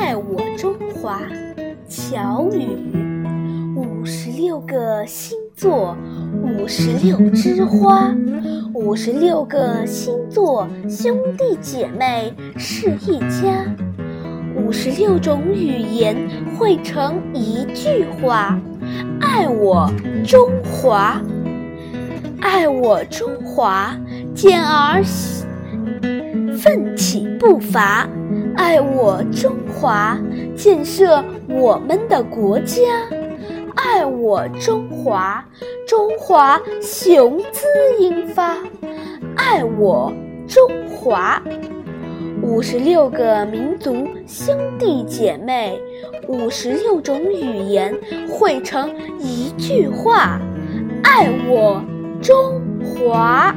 爱我中华，乔羽。五十六个星座，五十六枝花，五十六个星座兄弟姐妹是一家。五十六种语言汇成一句话：爱我中华，爱我中华，健儿奋起步伐。爱我中华，建设我们的国家；爱我中华，中华雄姿英发；爱我中华，五十六个民族兄弟姐妹，五十六种语言汇成一句话：爱我中华。